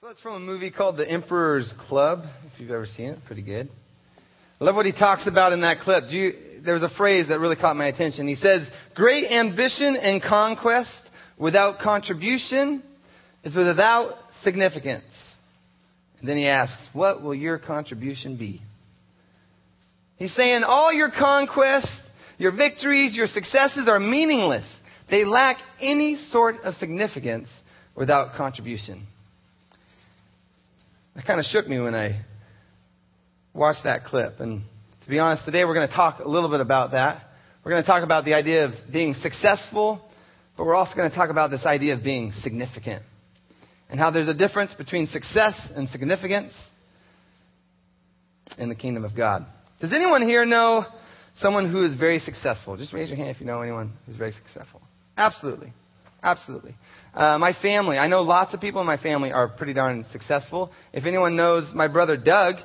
So that's from a movie called The Emperor's Club, if you've ever seen it. Pretty good. I love what he talks about in that clip. You, there was a phrase that really caught my attention. He says, Great ambition and conquest without contribution is without significance. And then he asks, What will your contribution be? He's saying, All your conquests, your victories, your successes are meaningless. They lack any sort of significance without contribution. That kind of shook me when I watched that clip. And to be honest, today we're going to talk a little bit about that. We're going to talk about the idea of being successful, but we're also going to talk about this idea of being significant and how there's a difference between success and significance in the kingdom of God. Does anyone here know someone who is very successful? Just raise your hand if you know anyone who's very successful. Absolutely. Absolutely. Uh, my family, I know lots of people in my family are pretty darn successful. If anyone knows my brother Doug,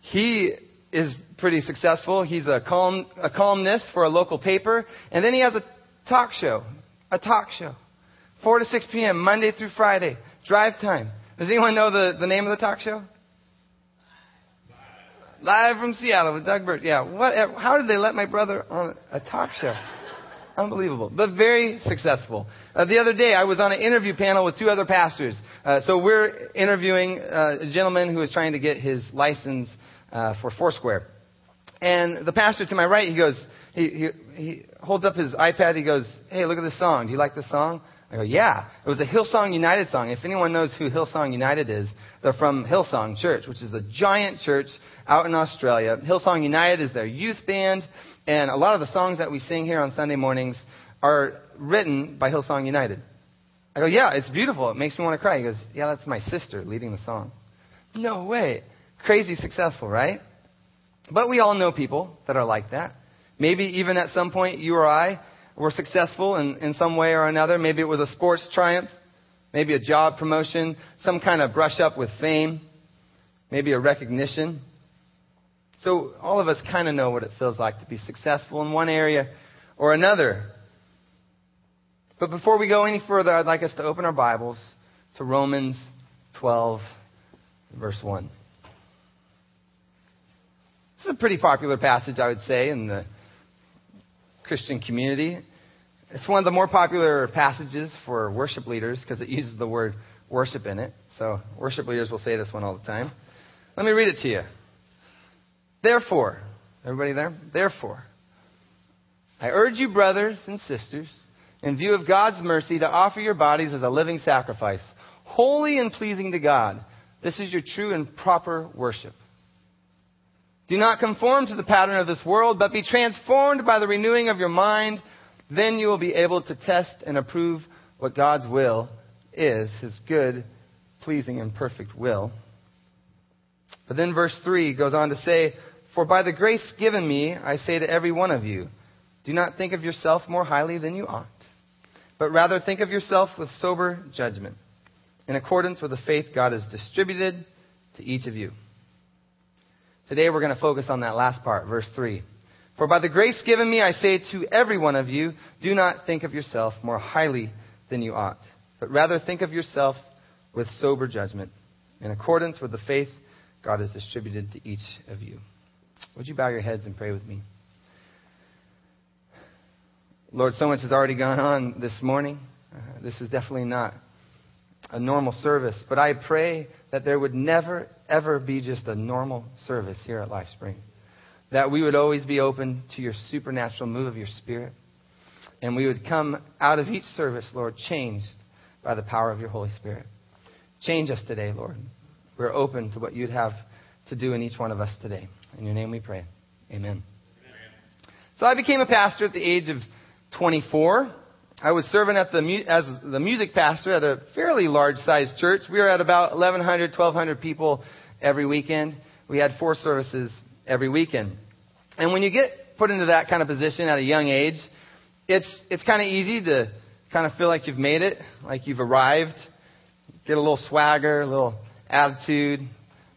he is pretty successful. He's a, column, a columnist for a local paper, and then he has a talk show. A talk show. 4 to 6 p.m., Monday through Friday. Drive time. Does anyone know the, the name of the talk show? Live from Seattle with Doug Bursch. Yeah, what, how did they let my brother on a talk show? Unbelievable, but very successful. Uh, the other day, I was on an interview panel with two other pastors. Uh, so we're interviewing uh, a gentleman who is trying to get his license uh, for Foursquare. And the pastor to my right, he goes, he, he, he holds up his iPad. He goes, "Hey, look at this song. Do you like this song?" I go, "Yeah." It was a Hillsong United song. If anyone knows who Hillsong United is, they're from Hillsong Church, which is a giant church out in Australia. Hillsong United is their youth band. And a lot of the songs that we sing here on Sunday mornings are written by Hillsong United. I go, yeah, it's beautiful. It makes me want to cry. He goes, yeah, that's my sister leading the song. No way. Crazy successful, right? But we all know people that are like that. Maybe even at some point you or I were successful in, in some way or another. Maybe it was a sports triumph, maybe a job promotion, some kind of brush up with fame, maybe a recognition. So all of us kind of know what it feels like to be successful in one area or another. But before we go any further, I'd like us to open our Bibles to Romans 12, verse 1. This is a pretty popular passage, I would say, in the Christian community. It's one of the more popular passages for worship leaders because it uses the word worship in it. So worship leaders will say this one all the time. Let me read it to you. Therefore, everybody there? Therefore, I urge you, brothers and sisters, in view of God's mercy, to offer your bodies as a living sacrifice, holy and pleasing to God. This is your true and proper worship. Do not conform to the pattern of this world, but be transformed by the renewing of your mind. Then you will be able to test and approve what God's will is, his good, pleasing, and perfect will. But then verse 3 goes on to say, for by the grace given me, I say to every one of you, do not think of yourself more highly than you ought, but rather think of yourself with sober judgment, in accordance with the faith God has distributed to each of you. Today we're going to focus on that last part, verse 3. For by the grace given me, I say to every one of you, do not think of yourself more highly than you ought, but rather think of yourself with sober judgment, in accordance with the faith God has distributed to each of you. Would you bow your heads and pray with me? Lord, so much has already gone on this morning. Uh, this is definitely not a normal service, but I pray that there would never, ever be just a normal service here at Lifespring. That we would always be open to your supernatural move of your Spirit. And we would come out of each service, Lord, changed by the power of your Holy Spirit. Change us today, Lord. We're open to what you'd have to do in each one of us today. In your name we pray. Amen. So I became a pastor at the age of 24. I was serving at the, as the music pastor at a fairly large sized church. We were at about 1,100, 1,200 people every weekend. We had four services every weekend. And when you get put into that kind of position at a young age, it's, it's kind of easy to kind of feel like you've made it, like you've arrived, get a little swagger, a little attitude,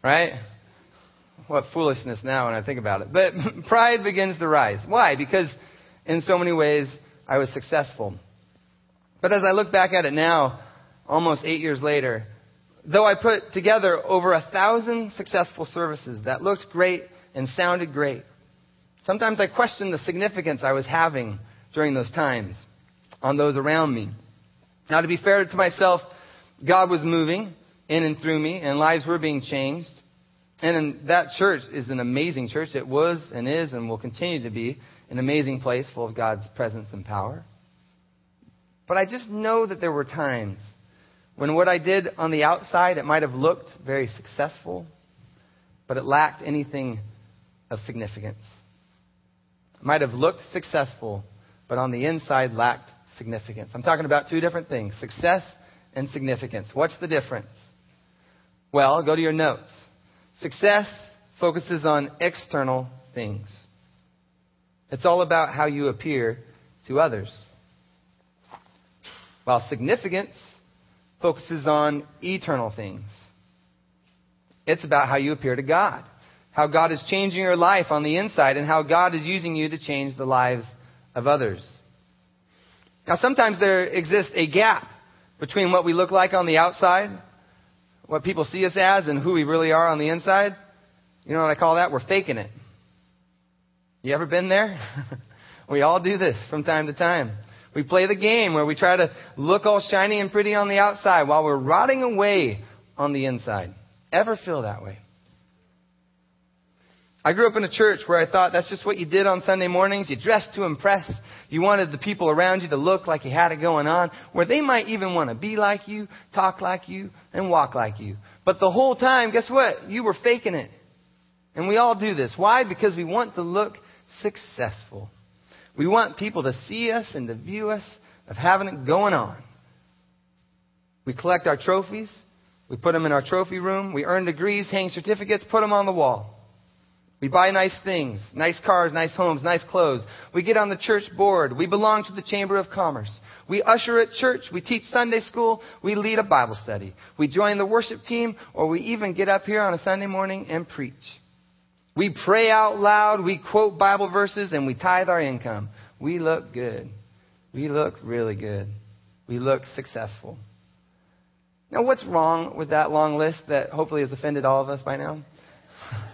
right? what foolishness now when I think about it. But pride begins to rise. Why? Because in so many ways I was successful. But as I look back at it now, almost eight years later, though I put together over a thousand successful services that looked great and sounded great, sometimes I questioned the significance I was having during those times on those around me. Now, to be fair to myself, God was moving in and through me, and lives were being changed. And that church is an amazing church. It was and is and will continue to be an amazing place full of God's presence and power. But I just know that there were times when what I did on the outside, it might have looked very successful, but it lacked anything of significance. It might have looked successful, but on the inside lacked significance. I'm talking about two different things success and significance. What's the difference? Well, go to your notes. Success focuses on external things, it's all about how you appear to others. While significance focuses on eternal things. It's about how you appear to God, how God is changing your life on the inside, and how God is using you to change the lives of others. Now, sometimes there exists a gap between what we look like on the outside, what people see us as, and who we really are on the inside. You know what I call that? We're faking it. You ever been there? we all do this from time to time. We play the game where we try to look all shiny and pretty on the outside while we're rotting away on the inside. Ever feel that way? I grew up in a church where I thought that's just what you did on Sunday mornings. You dressed to impress. You wanted the people around you to look like you had it going on, where they might even want to be like you, talk like you, and walk like you. But the whole time, guess what? You were faking it. And we all do this. Why? Because we want to look successful. We want people to see us and to view us of having it going on. We collect our trophies. We put them in our trophy room. We earn degrees, hang certificates, put them on the wall. We buy nice things, nice cars, nice homes, nice clothes. We get on the church board. We belong to the Chamber of Commerce. We usher at church. We teach Sunday school. We lead a Bible study. We join the worship team, or we even get up here on a Sunday morning and preach. We pray out loud. We quote Bible verses, and we tithe our income. We look good. We look really good. We look successful. Now, what's wrong with that long list that hopefully has offended all of us by now?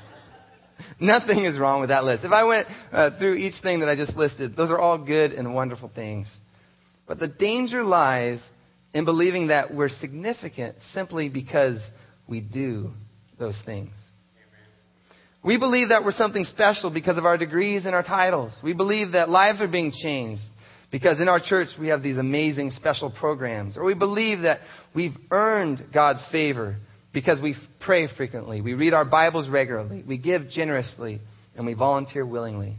Nothing is wrong with that list. If I went uh, through each thing that I just listed, those are all good and wonderful things. But the danger lies in believing that we're significant simply because we do those things. We believe that we're something special because of our degrees and our titles. We believe that lives are being changed because in our church we have these amazing special programs. Or we believe that we've earned God's favor because we pray frequently, we read our Bibles regularly, we give generously, and we volunteer willingly.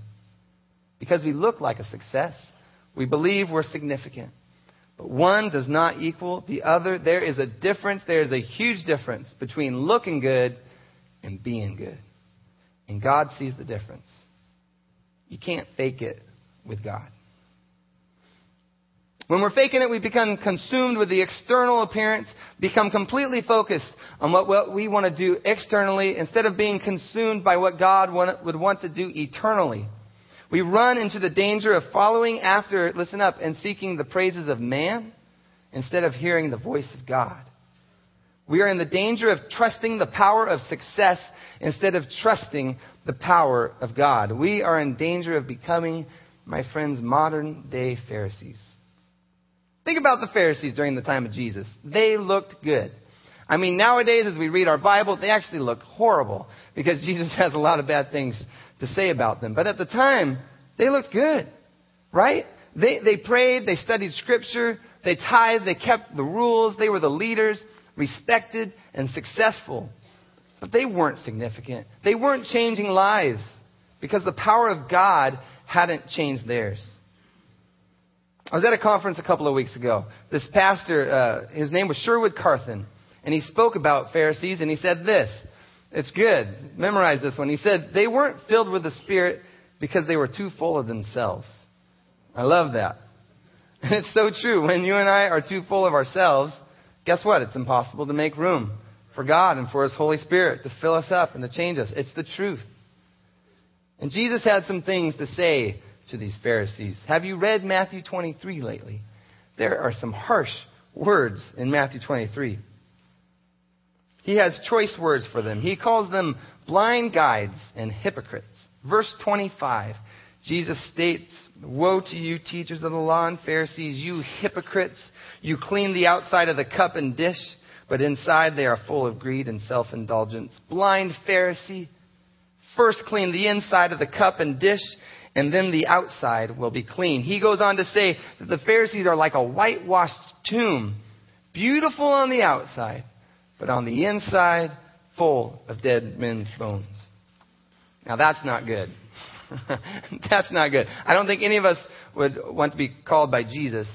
Because we look like a success, we believe we're significant. But one does not equal the other. There is a difference, there is a huge difference between looking good and being good. And God sees the difference. You can't fake it with God. When we're faking it, we become consumed with the external appearance, become completely focused on what, what we want to do externally instead of being consumed by what God want, would want to do eternally. We run into the danger of following after, listen up, and seeking the praises of man instead of hearing the voice of God. We are in the danger of trusting the power of success instead of trusting the power of God. We are in danger of becoming, my friends, modern day Pharisees. Think about the Pharisees during the time of Jesus. They looked good. I mean, nowadays, as we read our Bible, they actually look horrible because Jesus has a lot of bad things to say about them. But at the time, they looked good, right? They, they prayed, they studied Scripture, they tithed, they kept the rules, they were the leaders, respected and successful. But they weren't significant. They weren't changing lives because the power of God hadn't changed theirs. I was at a conference a couple of weeks ago. This pastor, uh, his name was Sherwood Carthen, and he spoke about Pharisees, and he said this. It's good. Memorize this one. He said, they weren't filled with the Spirit because they were too full of themselves. I love that. And it's so true. When you and I are too full of ourselves, guess what? It's impossible to make room for God and for His Holy Spirit to fill us up and to change us. It's the truth. And Jesus had some things to say to these Pharisees. Have you read Matthew 23 lately? There are some harsh words in Matthew 23. He has choice words for them. He calls them blind guides and hypocrites. Verse 25, Jesus states, Woe to you, teachers of the law and Pharisees, you hypocrites! You clean the outside of the cup and dish, but inside they are full of greed and self indulgence. Blind Pharisee! First clean the inside of the cup and dish, and then the outside will be clean. He goes on to say that the Pharisees are like a whitewashed tomb, beautiful on the outside, but on the inside, full of dead men's bones. Now that's not good. that's not good. I don't think any of us would want to be called by Jesus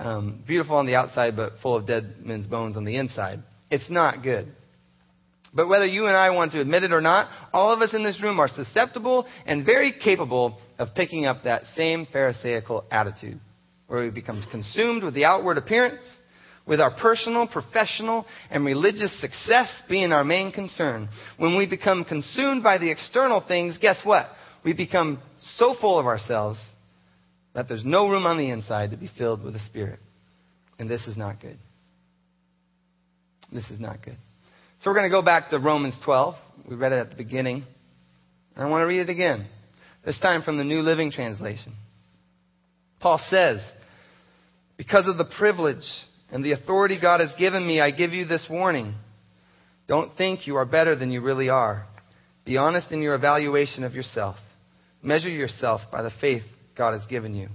um, beautiful on the outside, but full of dead men's bones on the inside. It's not good. But whether you and I want to admit it or not, all of us in this room are susceptible and very capable of picking up that same Pharisaical attitude, where we become consumed with the outward appearance, with our personal, professional, and religious success being our main concern. When we become consumed by the external things, guess what? We become so full of ourselves that there's no room on the inside to be filled with the Spirit. And this is not good. This is not good. So we're going to go back to Romans 12. We read it at the beginning. I want to read it again, this time from the New Living Translation. Paul says, Because of the privilege and the authority God has given me, I give you this warning. Don't think you are better than you really are. Be honest in your evaluation of yourself. Measure yourself by the faith God has given you.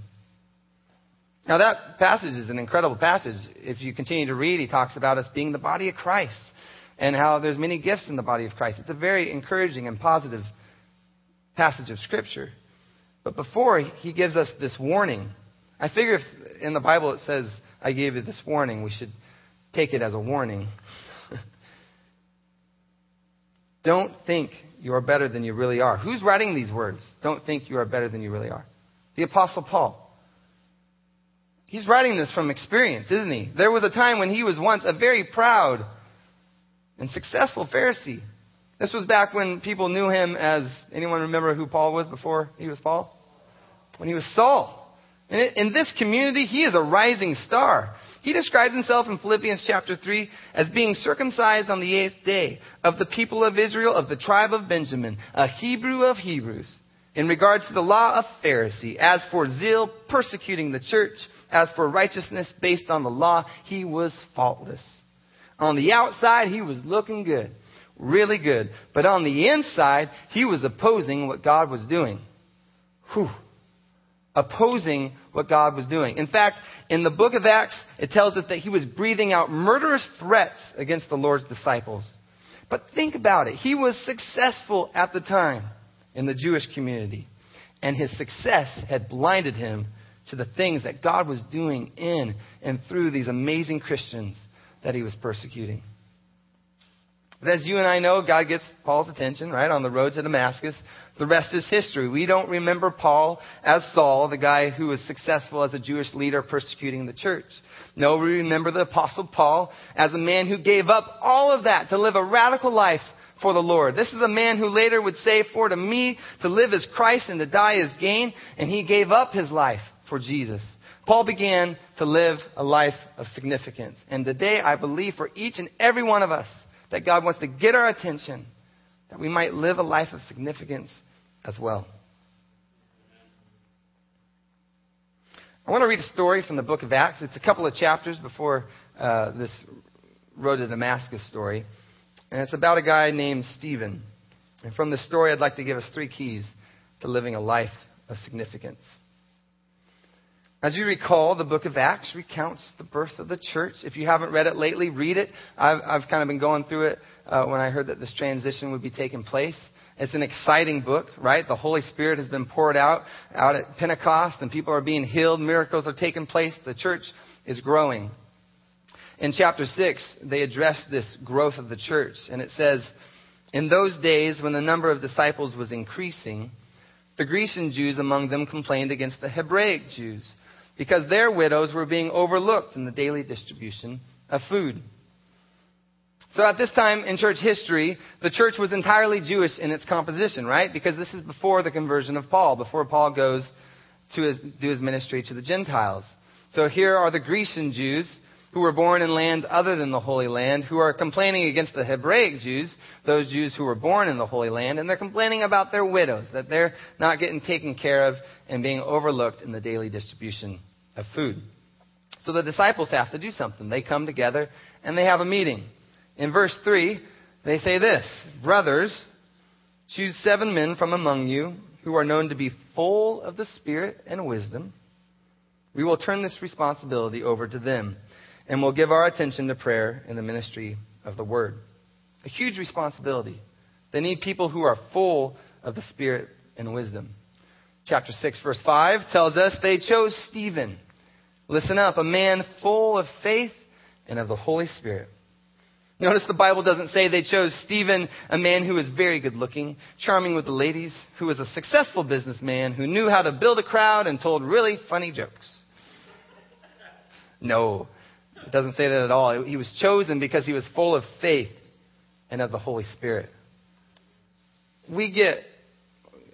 Now, that passage is an incredible passage. If you continue to read, he talks about us being the body of Christ and how there's many gifts in the body of Christ. It's a very encouraging and positive passage of Scripture. But before he gives us this warning, I figure if in the Bible it says, I gave you this warning, we should take it as a warning. Don't think you are better than you really are. Who's writing these words? Don't think you are better than you really are. The Apostle Paul. He's writing this from experience, isn't he? There was a time when he was once a very proud, and successful Pharisee. This was back when people knew him as anyone remember who Paul was before he was Paul? When he was Saul. And in this community, he is a rising star. He describes himself in Philippians chapter 3 as being circumcised on the eighth day of the people of Israel, of the tribe of Benjamin, a Hebrew of Hebrews. In regard to the law, of Pharisee. As for zeal, persecuting the church. As for righteousness based on the law, he was faultless. On the outside, he was looking good, really good. But on the inside, he was opposing what God was doing. Whew. Opposing what God was doing. In fact, in the book of Acts, it tells us that he was breathing out murderous threats against the Lord's disciples. But think about it. He was successful at the time in the Jewish community. And his success had blinded him to the things that God was doing in and through these amazing Christians that he was persecuting. But as you and I know, God gets Paul's attention, right, on the road to Damascus. The rest is history. We don't remember Paul as Saul, the guy who was successful as a Jewish leader persecuting the church. No, we remember the Apostle Paul as a man who gave up all of that to live a radical life for the Lord. This is a man who later would say, For to me, to live is Christ and to die is gain. And he gave up his life for Jesus. Paul began to live a life of significance. And today, I believe for each and every one of us that God wants to get our attention, that we might live a life of significance as well. I want to read a story from the book of Acts. It's a couple of chapters before uh, this road to Damascus story. And it's about a guy named Stephen. And from this story, I'd like to give us three keys to living a life of significance. As you recall, the book of Acts recounts the birth of the church. If you haven't read it lately, read it. I've, I've kind of been going through it uh, when I heard that this transition would be taking place. It's an exciting book, right? The Holy Spirit has been poured out out at Pentecost, and people are being healed. Miracles are taking place. The church is growing. In chapter 6, they address this growth of the church, and it says, In those days, when the number of disciples was increasing, the Grecian Jews among them complained against the Hebraic Jews because their widows were being overlooked in the daily distribution of food. So at this time in church history, the church was entirely Jewish in its composition, right? Because this is before the conversion of Paul, before Paul goes to his, do his ministry to the Gentiles. So here are the Grecian Jews who were born in lands other than the Holy Land, who are complaining against the Hebraic Jews, those Jews who were born in the Holy Land, and they're complaining about their widows, that they're not getting taken care of and being overlooked in the daily distribution of food. So the disciples have to do something. They come together and they have a meeting. In verse 3, they say this Brothers, choose seven men from among you who are known to be full of the Spirit and wisdom. We will turn this responsibility over to them and we'll give our attention to prayer and the ministry of the Word. A huge responsibility. They need people who are full of the Spirit and wisdom. Chapter 6, verse 5 tells us they chose Stephen. Listen up, a man full of faith and of the Holy Spirit. Notice the Bible doesn't say they chose Stephen, a man who was very good looking, charming with the ladies, who was a successful businessman, who knew how to build a crowd and told really funny jokes. No, it doesn't say that at all. He was chosen because he was full of faith and of the Holy Spirit. We get,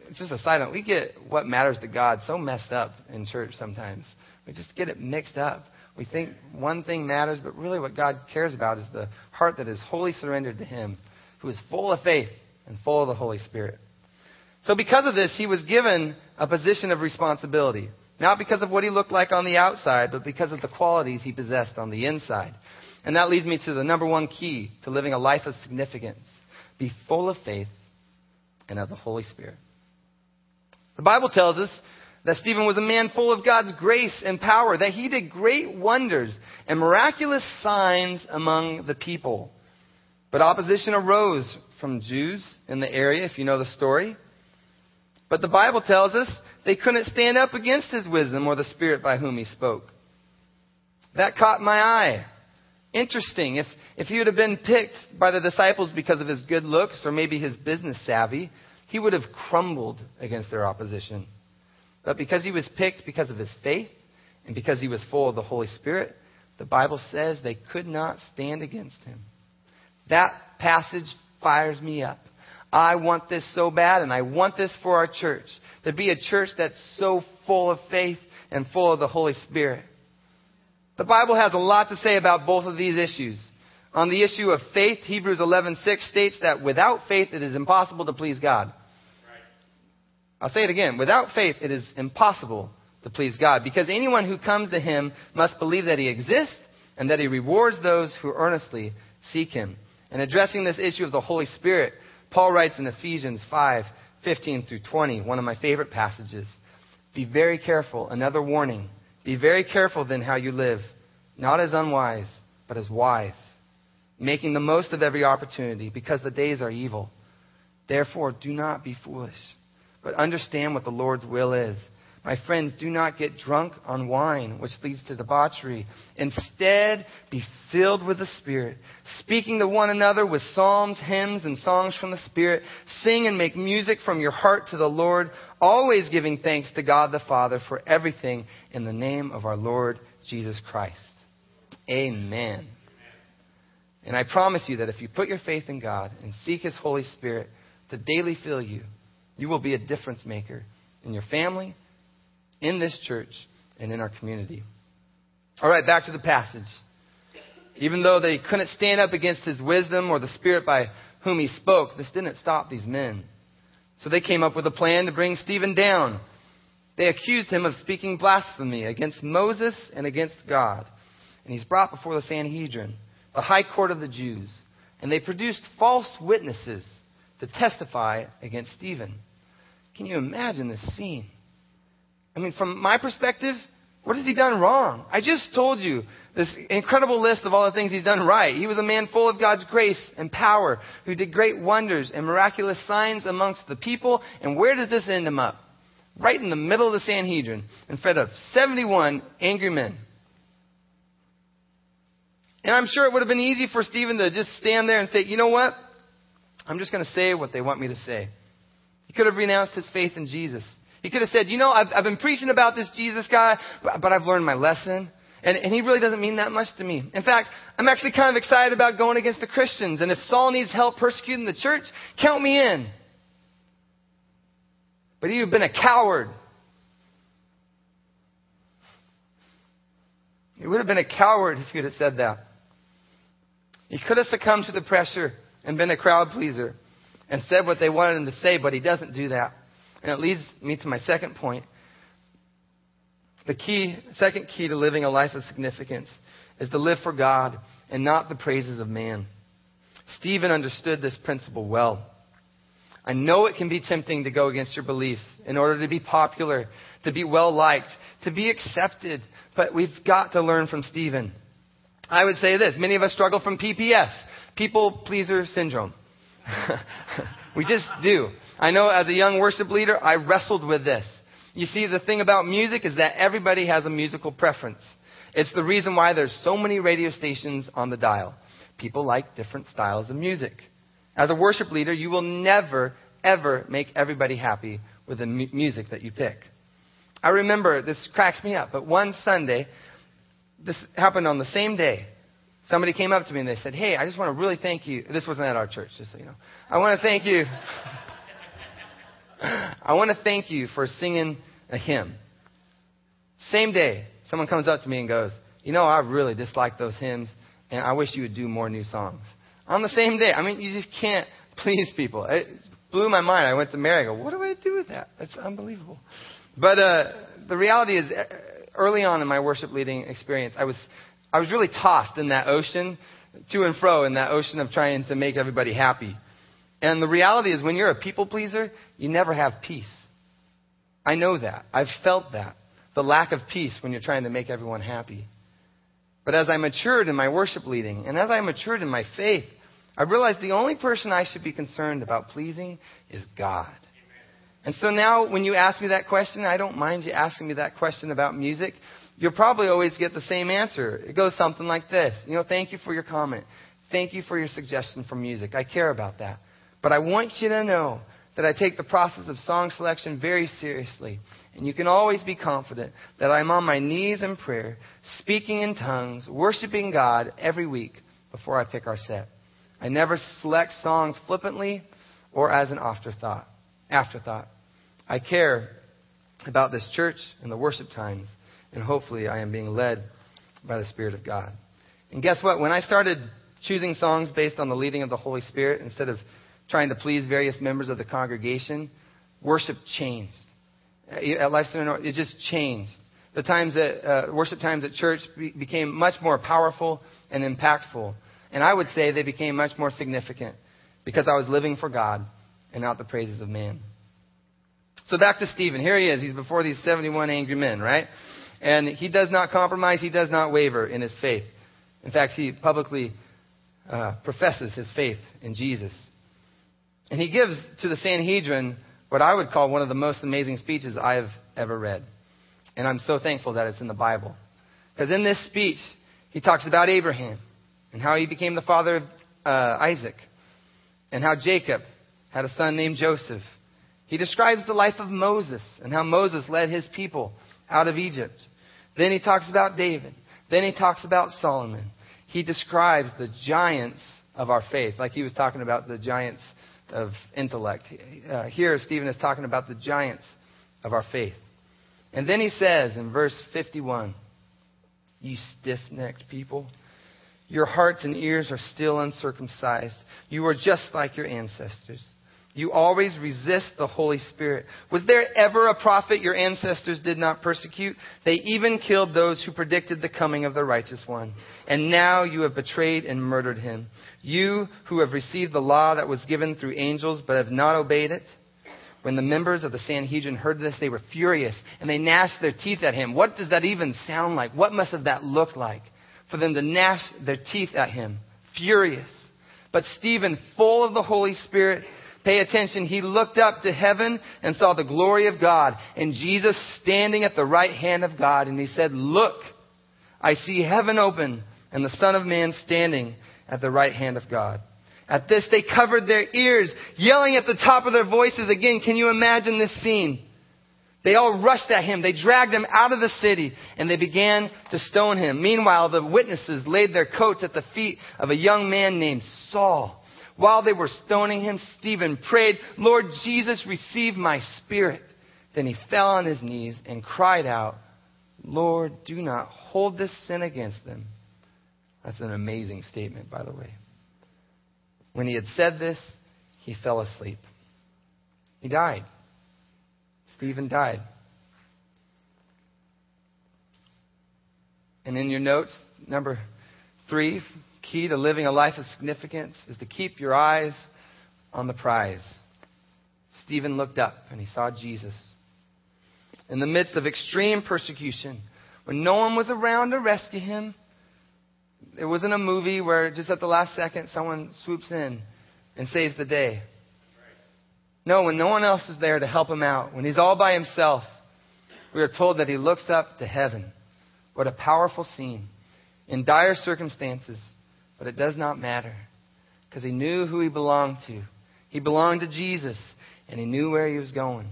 it's just a side note, we get what matters to God so messed up in church sometimes. We just get it mixed up. We think one thing matters, but really what God cares about is the heart that is wholly surrendered to Him, who is full of faith and full of the Holy Spirit. So, because of this, he was given a position of responsibility. Not because of what he looked like on the outside, but because of the qualities he possessed on the inside. And that leads me to the number one key to living a life of significance be full of faith and of the Holy Spirit. The Bible tells us that Stephen was a man full of God's grace and power, that he did great wonders and miraculous signs among the people. But opposition arose from Jews in the area, if you know the story. But the Bible tells us they couldn't stand up against his wisdom or the spirit by whom he spoke. That caught my eye. Interesting. If, if he would have been picked by the disciples because of his good looks or maybe his business savvy, he would have crumbled against their opposition. But because he was picked because of his faith and because he was full of the Holy Spirit, the Bible says they could not stand against him. That passage fires me up. I want this so bad, and I want this for our church to be a church that's so full of faith and full of the Holy Spirit. The Bible has a lot to say about both of these issues. On the issue of faith, Hebrews 11:6 states that without faith it is impossible to please God. I'll say it again. Without faith it is impossible to please God because anyone who comes to him must believe that he exists and that he rewards those who earnestly seek him. And addressing this issue of the Holy Spirit, Paul writes in Ephesians 5 15 through 20, one of my favorite passages. Be very careful, another warning. Be very careful then how you live, not as unwise, but as wise, making the most of every opportunity, because the days are evil. Therefore, do not be foolish, but understand what the Lord's will is. My friends, do not get drunk on wine, which leads to debauchery. Instead, be filled with the Spirit, speaking to one another with psalms, hymns, and songs from the Spirit. Sing and make music from your heart to the Lord, always giving thanks to God the Father for everything in the name of our Lord Jesus Christ. Amen. And I promise you that if you put your faith in God and seek His Holy Spirit to daily fill you, you will be a difference maker in your family in this church and in our community. All right, back to the passage. Even though they couldn't stand up against his wisdom or the spirit by whom he spoke, this didn't stop these men. So they came up with a plan to bring Stephen down. They accused him of speaking blasphemy against Moses and against God. And he's brought before the Sanhedrin, the high court of the Jews. And they produced false witnesses to testify against Stephen. Can you imagine this scene? I mean, from my perspective, what has he done wrong? I just told you this incredible list of all the things he's done right. He was a man full of God's grace and power who did great wonders and miraculous signs amongst the people. And where does this end him up? Right in the middle of the Sanhedrin in front of 71 angry men. And I'm sure it would have been easy for Stephen to just stand there and say, you know what? I'm just going to say what they want me to say. He could have renounced his faith in Jesus. He could have said, you know, I've, I've been preaching about this Jesus guy, but, but I've learned my lesson. And, and, he really doesn't mean that much to me. In fact, I'm actually kind of excited about going against the Christians. And if Saul needs help persecuting the church, count me in. But you've been a coward. He would have been a coward if he would have said that. He could have succumbed to the pressure and been a crowd pleaser and said what they wanted him to say, but he doesn't do that. And it leads me to my second point. The key, second key to living a life of significance is to live for God and not the praises of man. Stephen understood this principle well. I know it can be tempting to go against your beliefs in order to be popular, to be well liked, to be accepted, but we've got to learn from Stephen. I would say this many of us struggle from PPS, people pleaser syndrome. we just do. I know as a young worship leader, I wrestled with this. You see, the thing about music is that everybody has a musical preference. It's the reason why there's so many radio stations on the dial. People like different styles of music. As a worship leader, you will never, ever make everybody happy with the mu- music that you pick. I remember, this cracks me up, but one Sunday, this happened on the same day. Somebody came up to me and they said, Hey, I just want to really thank you. This wasn't at our church, just so you know. I want to thank you. I want to thank you for singing a hymn. Same day, someone comes up to me and goes, You know, I really dislike those hymns, and I wish you would do more new songs. On the same day. I mean, you just can't please people. It blew my mind. I went to Mary. I go, What do I do with that? That's unbelievable. But uh, the reality is, uh, early on in my worship leading experience, I was, I was really tossed in that ocean, to and fro in that ocean of trying to make everybody happy. And the reality is, when you're a people pleaser, you never have peace. I know that. I've felt that. The lack of peace when you're trying to make everyone happy. But as I matured in my worship leading, and as I matured in my faith, I realized the only person I should be concerned about pleasing is God. And so now, when you ask me that question, I don't mind you asking me that question about music. You'll probably always get the same answer. It goes something like this. You know, thank you for your comment. Thank you for your suggestion for music. I care about that. But I want you to know that I take the process of song selection very seriously. And you can always be confident that I'm on my knees in prayer, speaking in tongues, worshiping God every week before I pick our set. I never select songs flippantly or as an afterthought. Afterthought. I care about this church and the worship times, and hopefully I am being led by the Spirit of God. And guess what? When I started choosing songs based on the leading of the Holy Spirit instead of trying to please various members of the congregation, worship changed. At Life Center, it just changed. The times that uh, worship times at church be, became much more powerful and impactful, and I would say they became much more significant because I was living for God and not the praises of man. So back to Stephen. Here he is. He's before these 71 angry men, right? And he does not compromise. He does not waver in his faith. In fact, he publicly uh, professes his faith in Jesus. And he gives to the Sanhedrin what I would call one of the most amazing speeches I've ever read. And I'm so thankful that it's in the Bible. Because in this speech, he talks about Abraham and how he became the father of uh, Isaac and how Jacob had a son named Joseph. He describes the life of Moses and how Moses led his people out of Egypt. Then he talks about David. Then he talks about Solomon. He describes the giants of our faith, like he was talking about the giants of intellect. Uh, here, Stephen is talking about the giants of our faith. And then he says in verse 51 You stiff necked people, your hearts and ears are still uncircumcised. You are just like your ancestors. You always resist the Holy Spirit. Was there ever a prophet your ancestors did not persecute? They even killed those who predicted the coming of the righteous one. And now you have betrayed and murdered him. You who have received the law that was given through angels but have not obeyed it. When the members of the Sanhedrin heard this, they were furious and they gnashed their teeth at him. What does that even sound like? What must have that looked like for them to gnash their teeth at him? Furious. But Stephen, full of the Holy Spirit, Pay attention. He looked up to heaven and saw the glory of God and Jesus standing at the right hand of God. And he said, Look, I see heaven open and the Son of Man standing at the right hand of God. At this, they covered their ears, yelling at the top of their voices again. Can you imagine this scene? They all rushed at him. They dragged him out of the city and they began to stone him. Meanwhile, the witnesses laid their coats at the feet of a young man named Saul. While they were stoning him, Stephen prayed, Lord Jesus, receive my spirit. Then he fell on his knees and cried out, Lord, do not hold this sin against them. That's an amazing statement, by the way. When he had said this, he fell asleep. He died. Stephen died. And in your notes, number three, key to living a life of significance is to keep your eyes on the prize. Stephen looked up and he saw Jesus. In the midst of extreme persecution, when no one was around to rescue him, it wasn't a movie where just at the last second someone swoops in and saves the day. No, when no one else is there to help him out, when he's all by himself, we are told that he looks up to heaven. What a powerful scene. In dire circumstances, but it does not matter because he knew who he belonged to. He belonged to Jesus and he knew where he was going.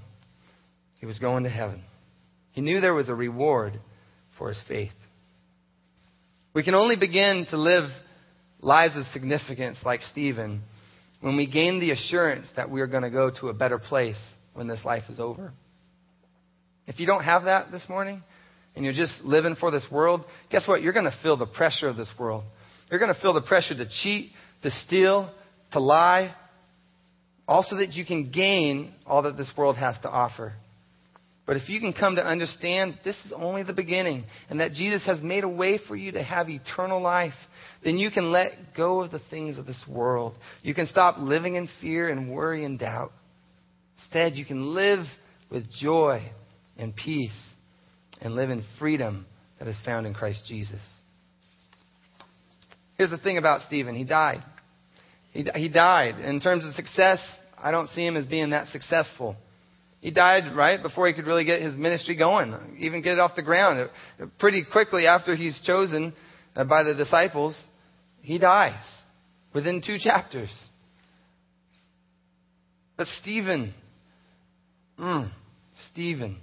He was going to heaven. He knew there was a reward for his faith. We can only begin to live lives of significance like Stephen when we gain the assurance that we are going to go to a better place when this life is over. If you don't have that this morning and you're just living for this world, guess what? You're going to feel the pressure of this world. You're going to feel the pressure to cheat, to steal, to lie, all so that you can gain all that this world has to offer. But if you can come to understand this is only the beginning and that Jesus has made a way for you to have eternal life, then you can let go of the things of this world. You can stop living in fear and worry and doubt. Instead, you can live with joy and peace and live in freedom that is found in Christ Jesus. Here's the thing about Stephen he died. He, he died. In terms of success, I don't see him as being that successful. He died right before he could really get his ministry going, even get it off the ground. Pretty quickly after he's chosen uh, by the disciples, he dies within two chapters. But Stephen, mm, Stephen,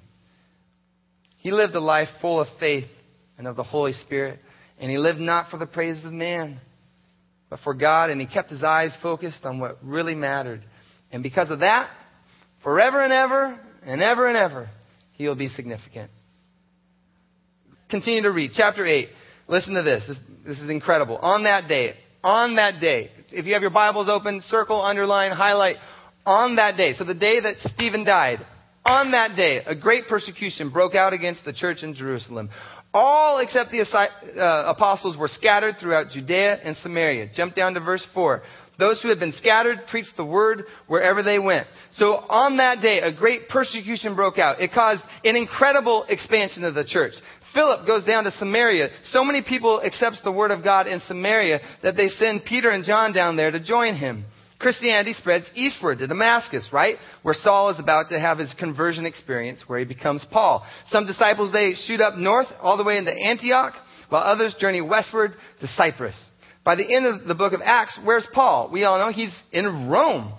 he lived a life full of faith and of the Holy Spirit, and he lived not for the praise of man, but for God, and he kept his eyes focused on what really mattered. And because of that, forever and ever and ever and ever, he will be significant. Continue to read. Chapter 8. Listen to this. this. This is incredible. On that day, on that day, if you have your Bibles open, circle, underline, highlight, on that day, so the day that Stephen died, on that day, a great persecution broke out against the church in Jerusalem. All except the uh, apostles were scattered throughout Judea and Samaria. Jump down to verse 4. Those who had been scattered preached the word wherever they went. So on that day, a great persecution broke out. It caused an incredible expansion of the church. Philip goes down to Samaria. So many people accept the word of God in Samaria that they send Peter and John down there to join him. Christianity spreads eastward to Damascus, right? Where Saul is about to have his conversion experience where he becomes Paul. Some disciples, they shoot up north all the way into Antioch, while others journey westward to Cyprus. By the end of the book of Acts, where's Paul? We all know he's in Rome.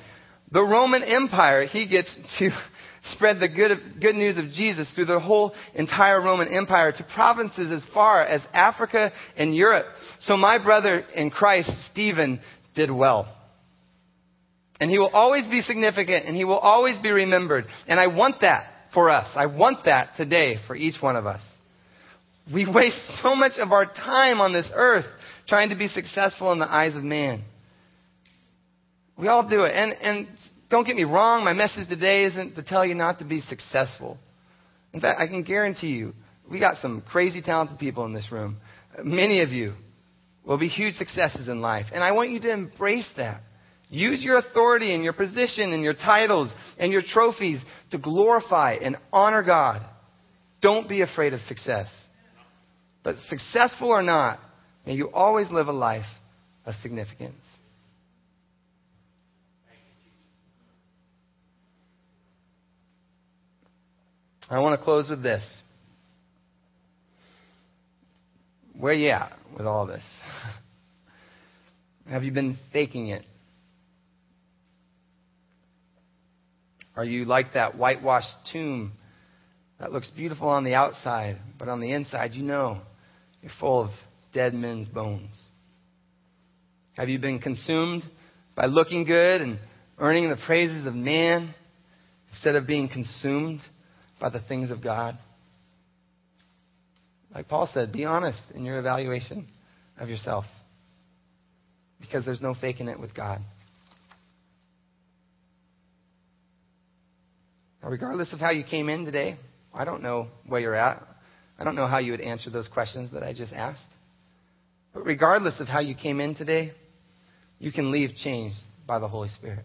The Roman Empire, he gets to spread the good, good news of Jesus through the whole entire Roman Empire to provinces as far as Africa and Europe. So my brother in Christ, Stephen, did well. And he will always be significant and he will always be remembered. And I want that for us. I want that today for each one of us. We waste so much of our time on this earth trying to be successful in the eyes of man. We all do it. And, and don't get me wrong, my message today isn't to tell you not to be successful. In fact, I can guarantee you, we got some crazy talented people in this room. Many of you will be huge successes in life. And I want you to embrace that. Use your authority and your position and your titles and your trophies to glorify and honor God. Don't be afraid of success. But successful or not, May you always live a life of significance. I want to close with this. Where are you at with all this? Have you been faking it? Are you like that whitewashed tomb that looks beautiful on the outside, but on the inside, you know you're full of dead men's bones? Have you been consumed by looking good and earning the praises of man instead of being consumed by the things of God? Like Paul said, be honest in your evaluation of yourself because there's no faking it with God. Now, regardless of how you came in today, I don't know where you're at. I don't know how you would answer those questions that I just asked. But regardless of how you came in today, you can leave changed by the Holy Spirit.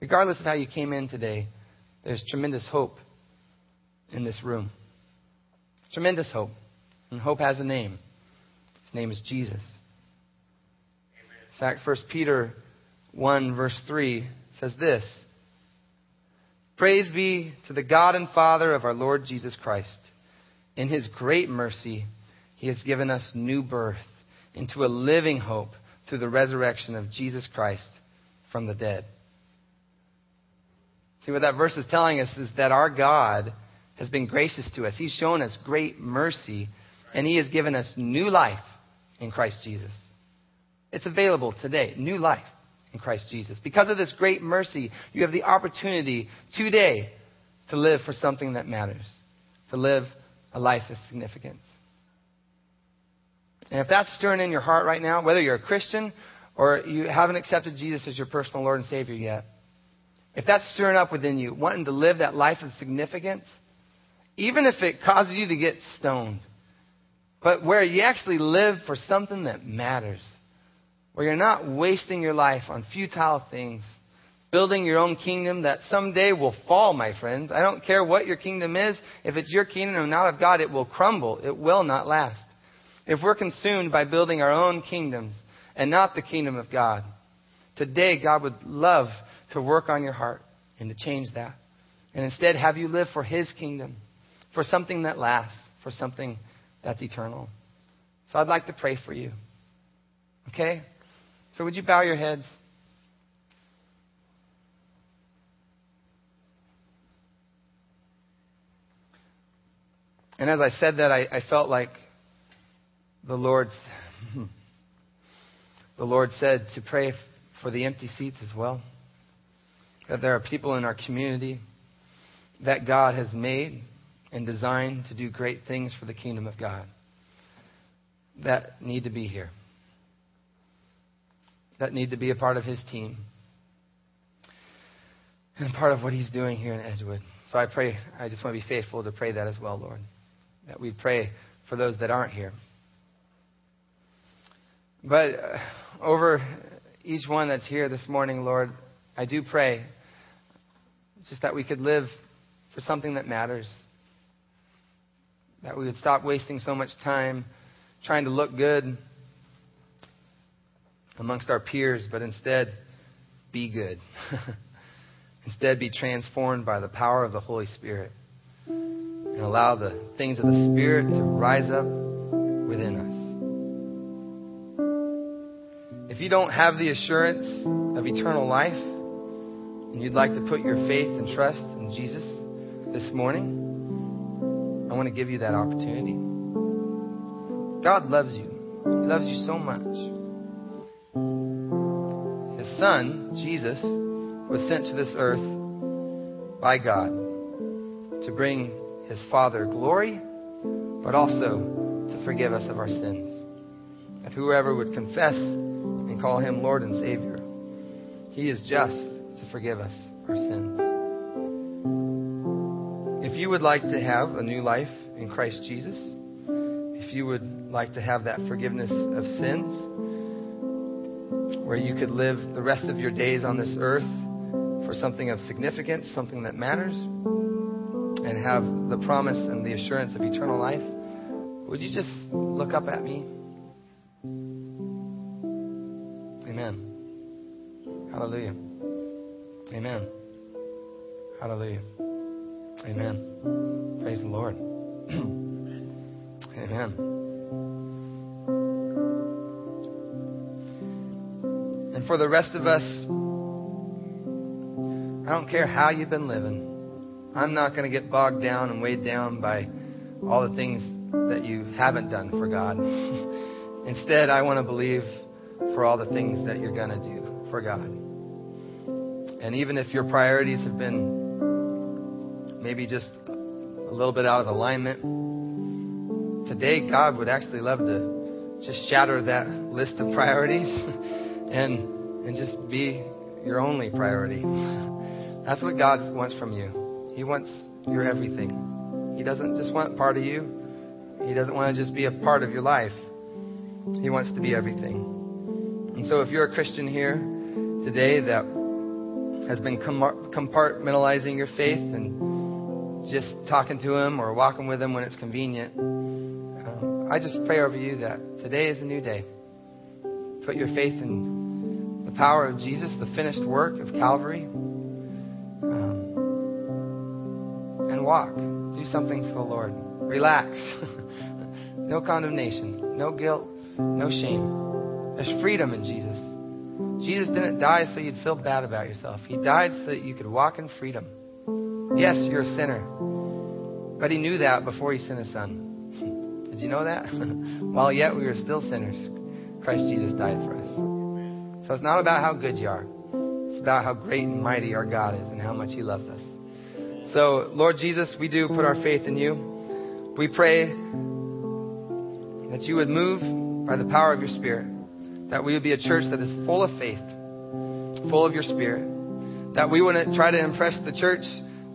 Regardless of how you came in today, there's tremendous hope in this room. Tremendous hope. And hope has a name. His name is Jesus. In fact, 1 Peter 1, verse 3 says this Praise be to the God and Father of our Lord Jesus Christ. In his great mercy, he has given us new birth into a living hope through the resurrection of Jesus Christ from the dead. See, what that verse is telling us is that our God has been gracious to us. He's shown us great mercy, and He has given us new life in Christ Jesus. It's available today, new life in Christ Jesus. Because of this great mercy, you have the opportunity today to live for something that matters, to live a life of significance. And if that's stirring in your heart right now, whether you're a Christian or you haven't accepted Jesus as your personal Lord and Savior yet, if that's stirring up within you, wanting to live that life of significance, even if it causes you to get stoned, but where you actually live for something that matters, where you're not wasting your life on futile things, building your own kingdom that someday will fall, my friends. I don't care what your kingdom is. If it's your kingdom and not of God, it will crumble. It will not last. If we're consumed by building our own kingdoms and not the kingdom of God, today God would love to work on your heart and to change that. And instead have you live for His kingdom, for something that lasts, for something that's eternal. So I'd like to pray for you. Okay? So would you bow your heads? And as I said that, I, I felt like the Lord, the Lord said to pray for the empty seats as well. That there are people in our community that God has made and designed to do great things for the kingdom of God that need to be here that need to be a part of his team and part of what he's doing here in Edgewood. So I pray, I just want to be faithful to pray that as well, Lord. That we pray for those that aren't here. But uh, over each one that's here this morning, Lord, I do pray just that we could live for something that matters. That we would stop wasting so much time trying to look good amongst our peers, but instead be good. instead, be transformed by the power of the Holy Spirit and allow the things of the Spirit to rise up within us. If you don't have the assurance of eternal life and you'd like to put your faith and trust in Jesus this morning, I want to give you that opportunity. God loves you. He loves you so much. Son, Jesus, was sent to this earth by God to bring his Father glory, but also to forgive us of our sins. That whoever would confess and call him Lord and Savior, he is just to forgive us our sins. If you would like to have a new life in Christ Jesus, if you would like to have that forgiveness of sins, where you could live the rest of your days on this earth for something of significance, something that matters, and have the promise and the assurance of eternal life, would you just look up at me? Amen. Hallelujah. Amen. Hallelujah. Amen. Praise the Lord. Amen. And for the rest of us, I don't care how you've been living. I'm not going to get bogged down and weighed down by all the things that you haven't done for God. Instead, I want to believe for all the things that you're going to do for God. And even if your priorities have been maybe just a a little bit out of alignment. Today, God would actually love to just shatter that list of priorities and, and just be your only priority. That's what God wants from you. He wants your everything. He doesn't just want part of you. He doesn't want to just be a part of your life. He wants to be everything. And so if you're a Christian here today that has been compartmentalizing your faith and just talking to Him or walking with Him when it's convenient, um, I just pray over you that today is a new day. Put your faith in the power of Jesus, the finished work of Calvary, um, and walk. Do something for the Lord. Relax. no condemnation, no guilt, no shame. There's freedom in Jesus. Jesus didn't die so you'd feel bad about yourself. He died so that you could walk in freedom. Yes, you're a sinner. But he knew that before he sent his son. Did you know that? While yet we were still sinners, Christ Jesus died for us. So it's not about how good you are. It's about how great and mighty our God is and how much he loves us. So, Lord Jesus, we do put our faith in you. We pray that you would move by the power of your Spirit that we would be a church that is full of faith, full of your spirit. That we wouldn't try to impress the church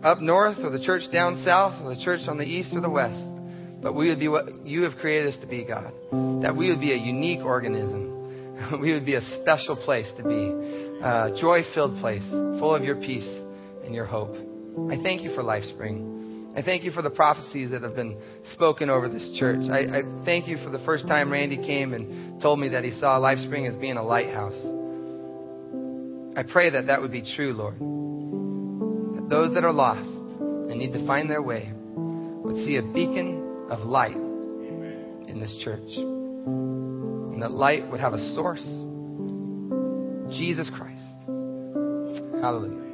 up north or the church down south or the church on the east or the west. But we would be what you have created us to be, God. That we would be a unique organism. we would be a special place to be. A joy filled place, full of your peace and your hope. I thank you for LifeSpring. I thank you for the prophecies that have been spoken over this church. I, I, thank you for the first time Randy came and told me that he saw LifeSpring as being a lighthouse. I pray that that would be true, Lord. That those that are lost and need to find their way would see a beacon of light in this church. And that light would have a source Jesus Christ. Hallelujah.